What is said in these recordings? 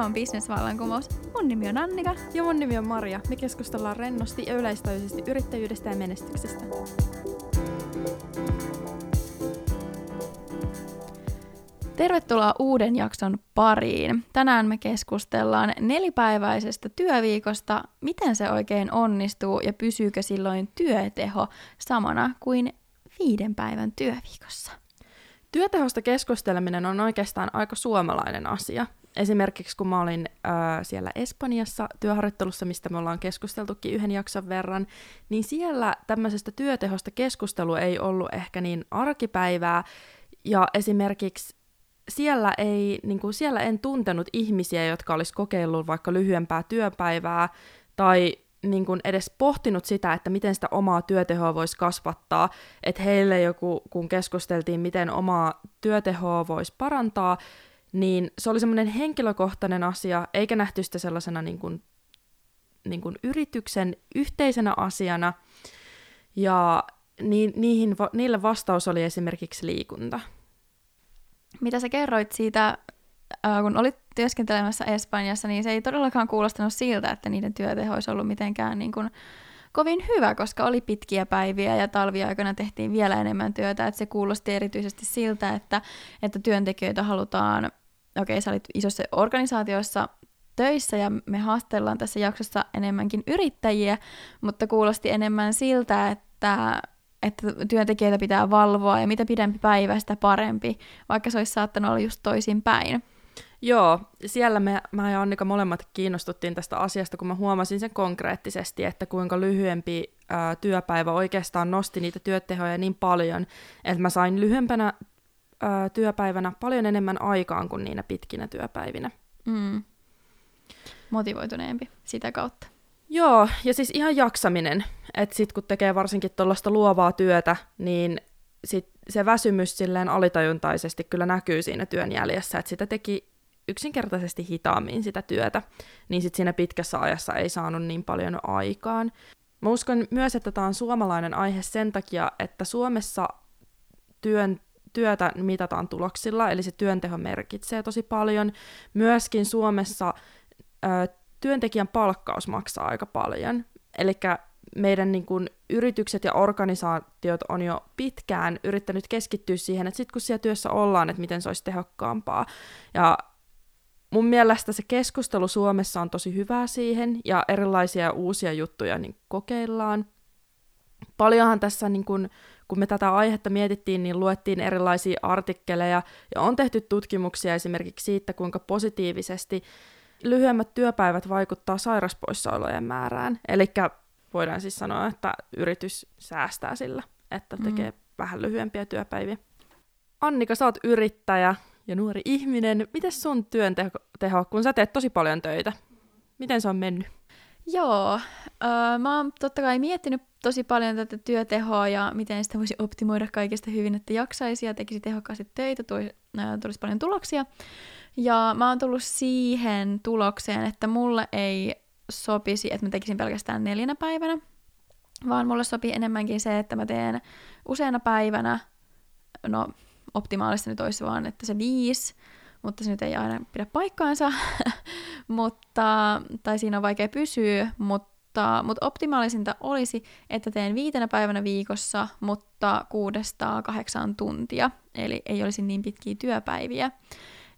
Tämä on Business-vallankumous. Mun nimi on Annika. Ja mun nimi on Maria. Me keskustellaan rennosti ja yleistajuisesti yrittäjyydestä ja menestyksestä. Tervetuloa uuden jakson pariin. Tänään me keskustellaan nelipäiväisestä työviikosta, miten se oikein onnistuu ja pysyykö silloin työteho samana kuin viiden päivän työviikossa. Työtehosta keskusteleminen on oikeastaan aika suomalainen asia. Esimerkiksi kun mä olin äh, siellä Espanjassa työharjoittelussa, mistä me ollaan keskusteltukin yhden jakson verran, niin siellä tämmöisestä työtehosta keskustelu ei ollut ehkä niin arkipäivää, ja esimerkiksi siellä, ei, niin kuin siellä en tuntenut ihmisiä, jotka olisi kokeillut vaikka lyhyempää työpäivää tai niin kuin edes pohtinut sitä, että miten sitä omaa työtehoa voisi kasvattaa. Että heille joku, kun keskusteltiin, miten omaa työtehoa voisi parantaa, niin se oli semmoinen henkilökohtainen asia, eikä nähty sitä sellaisena niin kuin, niin kuin yrityksen yhteisenä asiana. Ja ni, niihin, niille vastaus oli esimerkiksi liikunta. Mitä sä kerroit siitä, kun olit työskentelemässä Espanjassa, niin se ei todellakaan kuulostanut siltä, että niiden työteho olisi ollut mitenkään niin kuin kovin hyvä, koska oli pitkiä päiviä ja talviaikana tehtiin vielä enemmän työtä. Että se kuulosti erityisesti siltä, että, että työntekijöitä halutaan, okei okay, sä olit isossa organisaatiossa töissä ja me haastellaan tässä jaksossa enemmänkin yrittäjiä, mutta kuulosti enemmän siltä, että että työntekijöitä pitää valvoa ja mitä pidempi päivä, sitä parempi, vaikka se olisi saattanut olla just toisin päin. Joo, siellä me, mä ja Annika molemmat kiinnostuttiin tästä asiasta, kun mä huomasin sen konkreettisesti, että kuinka lyhyempi ää, työpäivä oikeastaan nosti niitä työtehoja niin paljon, että mä sain lyhyempänä ää, työpäivänä paljon enemmän aikaan kuin niinä pitkinä työpäivinä. Mm. Motivoituneempi sitä kautta. Joo, ja siis ihan jaksaminen. Että sitten kun tekee varsinkin tuollaista luovaa työtä, niin sit se väsymys silleen alitajuntaisesti kyllä näkyy siinä työn jäljessä, että sitä teki yksinkertaisesti hitaammin sitä työtä, niin sitten siinä pitkässä ajassa ei saanut niin paljon aikaan. Mä uskon myös, että tämä on suomalainen aihe sen takia, että Suomessa työn, työtä mitataan tuloksilla, eli se työnteho merkitsee tosi paljon. Myöskin Suomessa ö, työntekijän palkkaus maksaa aika paljon. Eli meidän niin kuin, yritykset ja organisaatiot on jo pitkään yrittänyt keskittyä siihen, että sitten kun siellä työssä ollaan, että miten se olisi tehokkaampaa. Ja mun mielestä se keskustelu Suomessa on tosi hyvää siihen, ja erilaisia uusia juttuja niin kokeillaan. Paljonhan tässä, niin kun, kun me tätä aihetta mietittiin, niin luettiin erilaisia artikkeleja, ja on tehty tutkimuksia esimerkiksi siitä, kuinka positiivisesti lyhyemmät työpäivät vaikuttaa sairaspoissaolojen määrään. Eli voidaan siis sanoa, että yritys säästää sillä, että mm. tekee mm. vähän lyhyempiä työpäiviä. Annika, sä oot yrittäjä ja nuori ihminen. Miten sun työn teho, kun sä teet tosi paljon töitä? Miten se on mennyt? Joo, öö, mä oon totta kai miettinyt tosi paljon tätä työtehoa ja miten sitä voisi optimoida kaikesta hyvin, että jaksaisi ja tekisi tehokkaasti töitä, tulisi, tulisi paljon tuloksia. Ja mä oon tullut siihen tulokseen, että mulle ei sopisi, että mä tekisin pelkästään neljänä päivänä, vaan mulle sopii enemmänkin se, että mä teen useana päivänä, no optimaalista nyt olisi vaan, että se viisi, mutta se nyt ei aina pidä paikkaansa, mutta, tai siinä on vaikea pysyä, mutta, mutta optimaalisinta olisi, että teen viitenä päivänä viikossa, mutta kuudesta kahdeksaan tuntia, eli ei olisi niin pitkiä työpäiviä.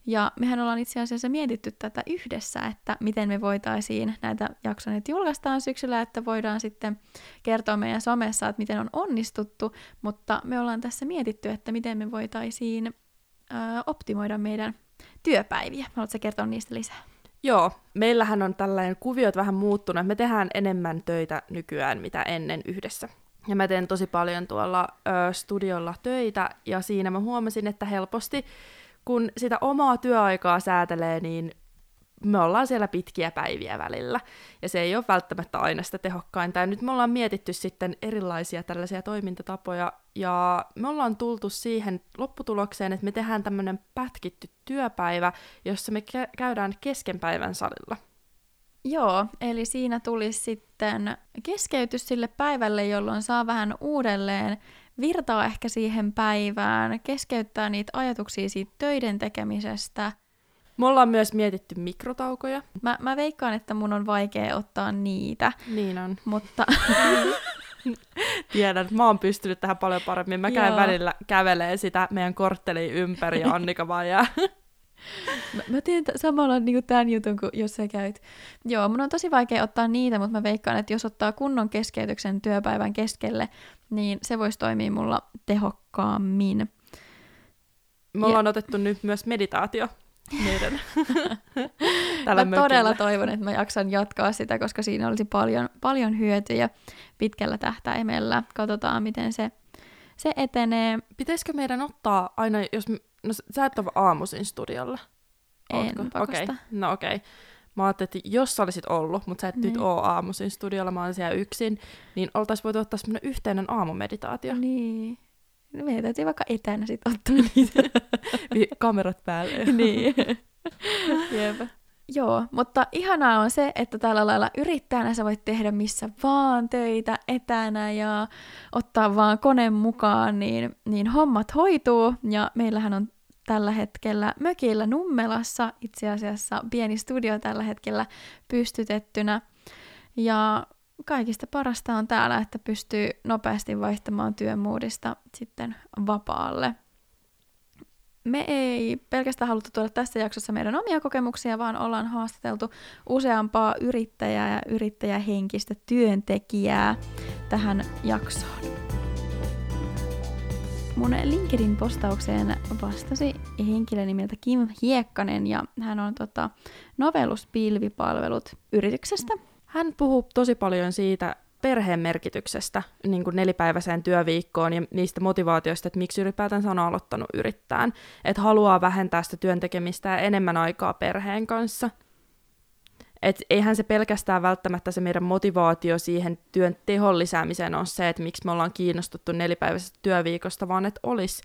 Ja mehän ollaan itse asiassa mietitty tätä yhdessä, että miten me voitaisiin näitä jaksoja julkaistaan syksyllä, että voidaan sitten kertoa meidän somessa, että miten on onnistuttu, mutta me ollaan tässä mietitty, että miten me voitaisiin ö, optimoida meidän työpäiviä. Haluatko kertoa niistä lisää? Joo, meillähän on tällainen kuviot vähän muuttunut. Me tehdään enemmän töitä nykyään, mitä ennen yhdessä. Ja mä teen tosi paljon tuolla ö, studiolla töitä, ja siinä mä huomasin, että helposti kun sitä omaa työaikaa säätelee, niin me ollaan siellä pitkiä päiviä välillä, ja se ei ole välttämättä aina sitä tehokkainta. Ja nyt me ollaan mietitty sitten erilaisia tällaisia toimintatapoja, ja me ollaan tultu siihen lopputulokseen, että me tehdään tämmöinen pätkitty työpäivä, jossa me käydään kesken päivän salilla. Joo, eli siinä tulisi sitten keskeytys sille päivälle, jolloin saa vähän uudelleen virtaa ehkä siihen päivään, keskeyttää niitä ajatuksia siitä töiden tekemisestä Me ollaan myös mietitty mikrotaukoja. Mä, mä veikkaan, että mun on vaikea ottaa niitä, Niin on. mutta Tiedän, että mä oon pystynyt tähän paljon paremmin. Mä käyn Joo. välillä kävelee sitä meidän kortteliin ympäri ja Annika vaan jää. mä, mä teen t- samalla niin tämän jutun kuin jos sä käyt. Joo, mun on tosi vaikea ottaa niitä, mutta mä veikkaan, että jos ottaa kunnon keskeytyksen työpäivän keskelle, niin se voisi toimia mulla tehokkaammin. Me ollaan otettu nyt myös meditaatio meidän tällä mä todella mökillä. toivon, että mä jaksan jatkaa sitä, koska siinä olisi paljon, paljon hyötyjä pitkällä tähtäimellä. Katsotaan, miten se, se etenee. Pitäisikö meidän ottaa aina, jos... No sä et ole aamuisin studiolla. En Ootko? Okei. No okei. Okay. Mä ajattelin, että jos sä olisit ollut, mutta sä et nyt Niin. oo aamuisin studiolla, mä oon siellä yksin, niin oltais voitu ottaa semmonen yhteinen aamumeditaatio. Niin. No Meidän täytyy vaikka etänä sitten ottaa niitä. Kamerat päälle. niin. Jep. Joo, mutta ihanaa on se, että tällä lailla yrittäjänä sä voit tehdä missä vaan töitä etänä ja ottaa vaan koneen mukaan, niin, niin hommat hoituu. Ja meillähän on tällä hetkellä mökillä Nummelassa itse asiassa pieni studio tällä hetkellä pystytettynä. Ja kaikista parasta on täällä, että pystyy nopeasti vaihtamaan työmuudista sitten vapaalle. Me ei pelkästään haluttu tuoda tässä jaksossa meidän omia kokemuksia, vaan ollaan haastateltu useampaa yrittäjää ja yrittäjähenkistä työntekijää tähän jaksoon. Mun LinkedIn-postaukseen vastasi henkilö nimeltä Kim Hiekkanen ja hän on tota, novelluspilvipalvelut yrityksestä. Hän puhuu tosi paljon siitä perheen merkityksestä niin kuin nelipäiväiseen työviikkoon ja niistä motivaatioista, että miksi ylipäätänsä on aloittanut yrittään. Että haluaa vähentää sitä työntekemistä ja enemmän aikaa perheen kanssa. Et eihän se pelkästään välttämättä se meidän motivaatio siihen työn tehon lisäämiseen on se, että miksi me ollaan kiinnostuttu nelipäiväisestä työviikosta, vaan että olisi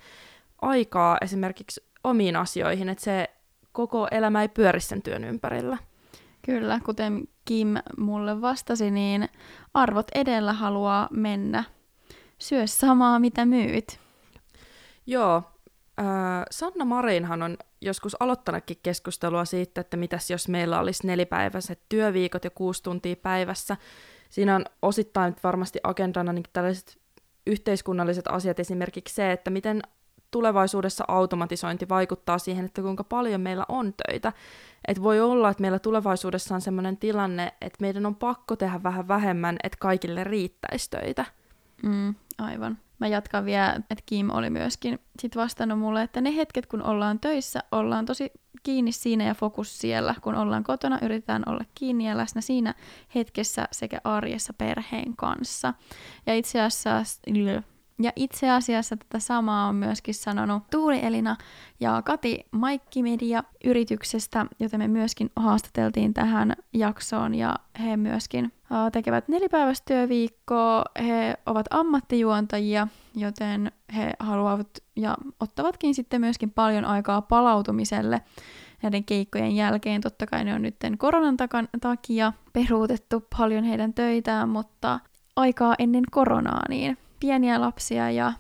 aikaa esimerkiksi omiin asioihin, että se koko elämä ei pyöri sen työn ympärillä. Kyllä, kuten Kim mulle vastasi, niin arvot edellä haluaa mennä. Syö samaa, mitä myyt. Joo, äh, Sanna Marinhan on joskus aloittanutkin keskustelua siitä, että mitäs jos meillä olisi nelipäiväiset työviikot ja kuusi tuntia päivässä. Siinä on osittain varmasti agendana niin tällaiset yhteiskunnalliset asiat, esimerkiksi se, että miten tulevaisuudessa automatisointi vaikuttaa siihen, että kuinka paljon meillä on töitä. Et voi olla, että meillä tulevaisuudessa on sellainen tilanne, että meidän on pakko tehdä vähän vähemmän, että kaikille riittäisi töitä. Mm, aivan. Mä jatkan vielä, että Kim oli myöskin sit vastannut mulle, että ne hetket, kun ollaan töissä, ollaan tosi kiinni siinä ja fokus siellä. Kun ollaan kotona, yritetään olla kiinni ja läsnä siinä hetkessä sekä arjessa perheen kanssa. Ja itse asiassa, ja itse asiassa tätä samaa on myöskin sanonut Tuuli Elina ja Kati Maikki Media yrityksestä, jota me myöskin haastateltiin tähän jaksoon ja he myöskin tekevät nelipäiväistä työviikkoa. He ovat ammattijuontajia, joten he haluavat ja ottavatkin sitten myöskin paljon aikaa palautumiselle näiden keikkojen jälkeen. Totta kai ne on nyt koronan takia peruutettu paljon heidän töitään, mutta aikaa ennen koronaa, niin pieniä lapsia ja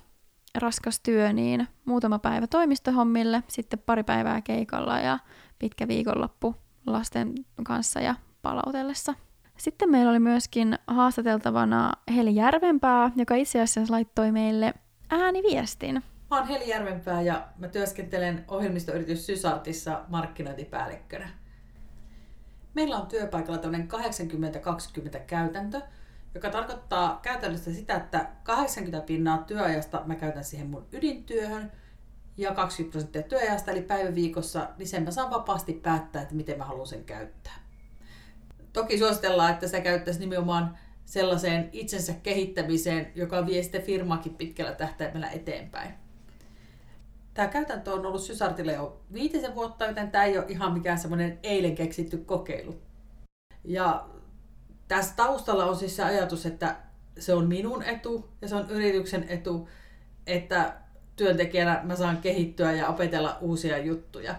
raskas työ, niin muutama päivä toimistohommille, sitten pari päivää keikalla ja pitkä viikonloppu lasten kanssa ja palautellessa. Sitten meillä oli myöskin haastateltavana Heli Järvenpää, joka itse asiassa laittoi meille ääniviestin. Mä oon Heli Järvenpää ja mä työskentelen ohjelmistoyritys Sysartissa markkinointipäällikkönä. Meillä on työpaikalla tämmöinen 80-20 käytäntö, joka tarkoittaa käytännössä sitä, että 80 pinnaa työajasta mä käytän siihen mun ydintyöhön ja 20 prosenttia työajasta eli päiväviikossa, niin sen mä saan vapaasti päättää, että miten mä haluan sen käyttää. Toki suositellaan, että se käyttäisi nimenomaan sellaiseen itsensä kehittämiseen, joka vie sitten firmaakin pitkällä tähtäimellä eteenpäin. Tämä käytäntö on ollut Sysartille jo viitisen vuotta, joten tämä ei ole ihan mikään semmoinen eilen keksitty kokeilu. Ja tässä taustalla on siis se ajatus, että se on minun etu ja se on yrityksen etu, että työntekijänä mä saan kehittyä ja opetella uusia juttuja.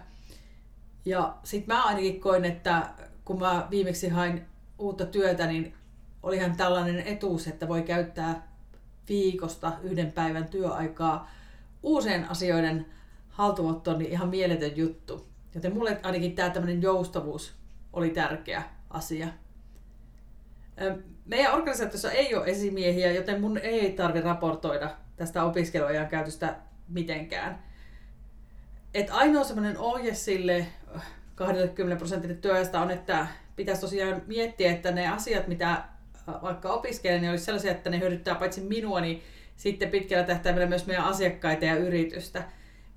Ja sitten mä ainakin koin, että kun mä viimeksi hain uutta työtä, niin olihan tällainen etuus, että voi käyttää viikosta yhden päivän työaikaa uusien asioiden haltuottoon, niin ihan mieletön juttu. Joten mulle ainakin tämä tämmöinen joustavuus oli tärkeä asia. Meidän organisaatiossa ei ole esimiehiä, joten mun ei tarvi raportoida tästä opiskeluajan käytöstä mitenkään. Et ainoa semmoinen ohje sille 20 prosentille työstä on, että pitäisi tosiaan miettiä, että ne asiat, mitä vaikka opiskelen, niin olisi sellaisia, että ne hyödyttää paitsi minua, niin sitten pitkällä tähtäimellä myös meidän asiakkaita ja yritystä.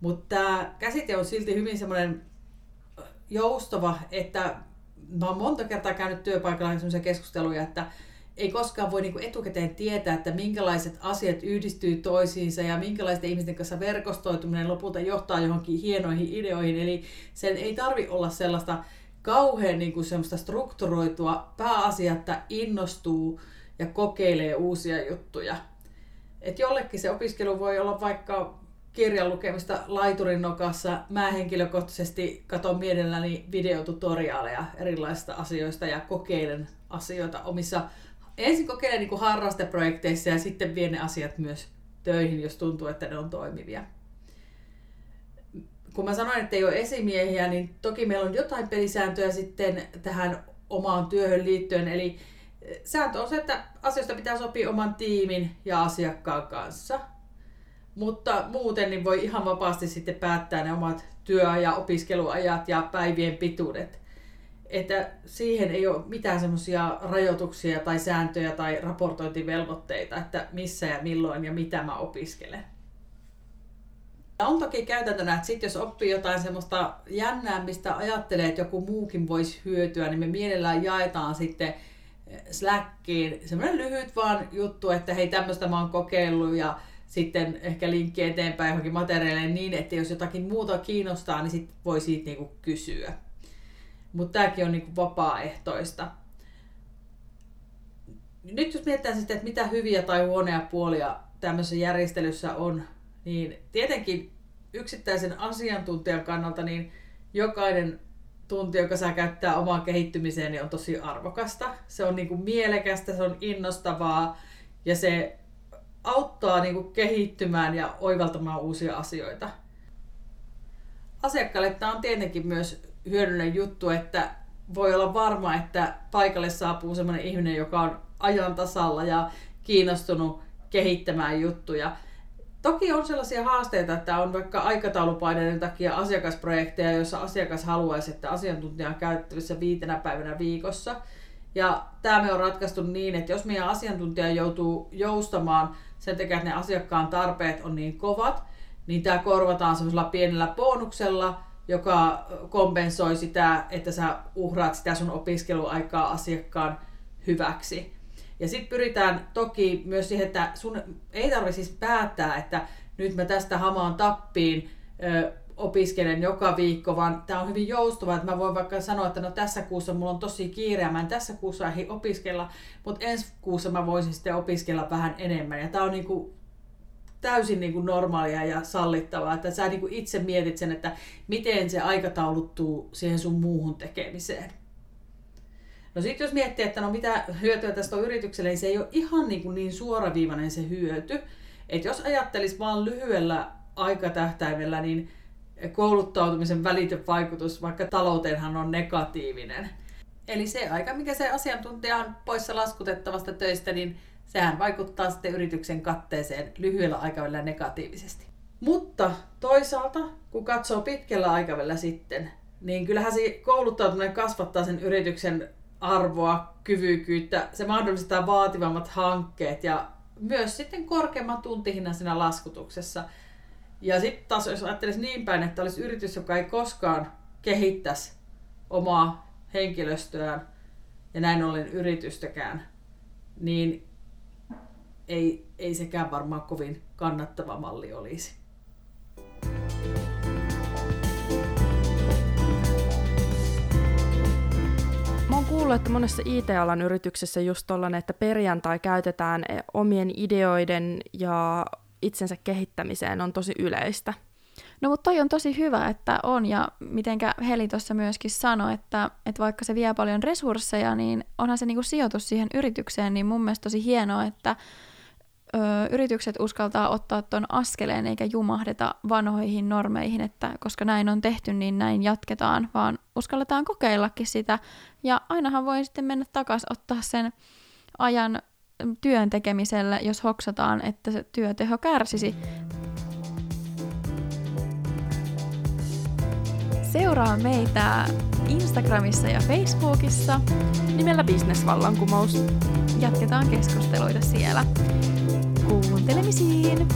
Mutta tämä käsite on silti hyvin semmoinen joustava, että mä oon monta kertaa käynyt työpaikalla sellaisia keskusteluja, että ei koskaan voi niinku etukäteen tietää, että minkälaiset asiat yhdistyy toisiinsa ja minkälaisten ihmisten kanssa verkostoituminen lopulta johtaa johonkin hienoihin ideoihin. Eli sen ei tarvi olla sellaista kauhean niinku semmoista strukturoitua pääasia, että innostuu ja kokeilee uusia juttuja. Et jollekin se opiskelu voi olla vaikka kirjan lukemista laiturin nokassa. Mä henkilökohtaisesti katon mielelläni videotutoriaaleja erilaisista asioista ja kokeilen asioita omissa ensin kokeilen niin kuin harrasteprojekteissa ja sitten vien ne asiat myös töihin, jos tuntuu, että ne on toimivia. Kun mä sanoin, että ei ole esimiehiä, niin toki meillä on jotain pelisääntöjä sitten tähän omaan työhön liittyen. Eli sääntö on se, että asioista pitää sopia oman tiimin ja asiakkaan kanssa. Mutta muuten niin voi ihan vapaasti sitten päättää ne omat työ- ja opiskeluajat ja päivien pituudet että siihen ei ole mitään semmoisia rajoituksia tai sääntöjä tai raportointivelvoitteita, että missä ja milloin ja mitä mä opiskelen. On toki käytäntönä, että sit jos oppii jotain semmoista jännää, mistä ajattelee, että joku muukin voisi hyötyä, niin me mielellään jaetaan sitten Slackiin semmoinen lyhyt vaan juttu, että hei tämmöistä mä oon kokeillut ja sitten ehkä linkki eteenpäin johonkin materiaaleihin niin, että jos jotakin muuta kiinnostaa, niin sitten voi siitä niinku kysyä. Mutta tämäkin on niinku vapaaehtoista. Nyt jos mietitään sitten, että mitä hyviä tai huonoja puolia tämmöisessä järjestelyssä on, niin tietenkin yksittäisen asiantuntijan kannalta niin jokainen tunti, joka saa käyttää omaan kehittymiseen, niin on tosi arvokasta. Se on niinku mielekästä, se on innostavaa ja se auttaa niinku kehittymään ja oivaltamaan uusia asioita. Asiakkaalle tämä on tietenkin myös hyödyllinen juttu, että voi olla varma, että paikalle saapuu sellainen ihminen, joka on ajan tasalla ja kiinnostunut kehittämään juttuja. Toki on sellaisia haasteita, että on vaikka aikataulupaineiden takia asiakasprojekteja, joissa asiakas haluaisi, että asiantuntija on käyttävissä viitenä päivänä viikossa. Ja tämä me on ratkaistu niin, että jos meidän asiantuntija joutuu joustamaan sen takia, että ne asiakkaan tarpeet on niin kovat, niin tämä korvataan semmoisella pienellä bonuksella, joka kompensoi sitä, että sä uhraat sitä sun opiskeluaikaa asiakkaan hyväksi. Ja sitten pyritään toki myös siihen, että sun ei tarvitse siis päättää, että nyt mä tästä hamaan tappiin opiskelen joka viikko, vaan tämä on hyvin joustava, että mä voin vaikka sanoa, että no tässä kuussa mulla on tosi kiire mä en tässä kuussa ehdi opiskella, mutta ensi kuussa mä voisin sitten opiskella vähän enemmän. Ja tämä on niinku täysin niin kuin normaalia ja sallittavaa, että sä niin kuin itse mietit sen, että miten se aikatauluttuu siihen sun muuhun tekemiseen. No sitten jos miettii, että no mitä hyötyä tästä on yritykselle, niin se ei ole ihan niin, kuin niin suoraviivainen se hyöty. Että jos ajattelisi vain lyhyellä aikatähtäimellä, niin kouluttautumisen välitön vaikutus vaikka talouteenhan on negatiivinen. Eli se aika, mikä se asiantuntija on poissa laskutettavasta töistä, niin sehän vaikuttaa sitten yrityksen katteeseen lyhyellä aikavälillä negatiivisesti. Mutta toisaalta, kun katsoo pitkällä aikavälillä sitten, niin kyllähän se kouluttautuminen kasvattaa sen yrityksen arvoa, kyvykyyttä, se mahdollistaa vaativammat hankkeet ja myös sitten korkeamman tuntihinnan siinä laskutuksessa. Ja sitten taas jos ajattelisi niin päin, että olisi yritys, joka ei koskaan kehittäisi omaa henkilöstöään ja näin ollen yritystäkään, niin ei, ei sekään varmaan kovin kannattava malli olisi. Mä oon kuullut, että monessa IT-alan yrityksessä just tollanen, että perjantai käytetään omien ideoiden ja itsensä kehittämiseen on tosi yleistä. No mutta toi on tosi hyvä, että on, ja mitenkä Heli tuossa myöskin sanoi, että, että vaikka se vie paljon resursseja, niin onhan se niinku sijoitus siihen yritykseen, niin mun mielestä tosi hienoa, että öö, yritykset uskaltaa ottaa tuon askeleen eikä jumahdeta vanhoihin normeihin, että koska näin on tehty, niin näin jatketaan, vaan uskalletaan kokeillakin sitä. Ja ainahan voi sitten mennä takaisin ottaa sen ajan työn tekemiselle, jos hoksataan, että se työteho kärsisi. Seuraa meitä Instagramissa ja Facebookissa nimellä Bisnesvallankumous. Jatketaan keskusteluita siellä. Kuuntelemisiin!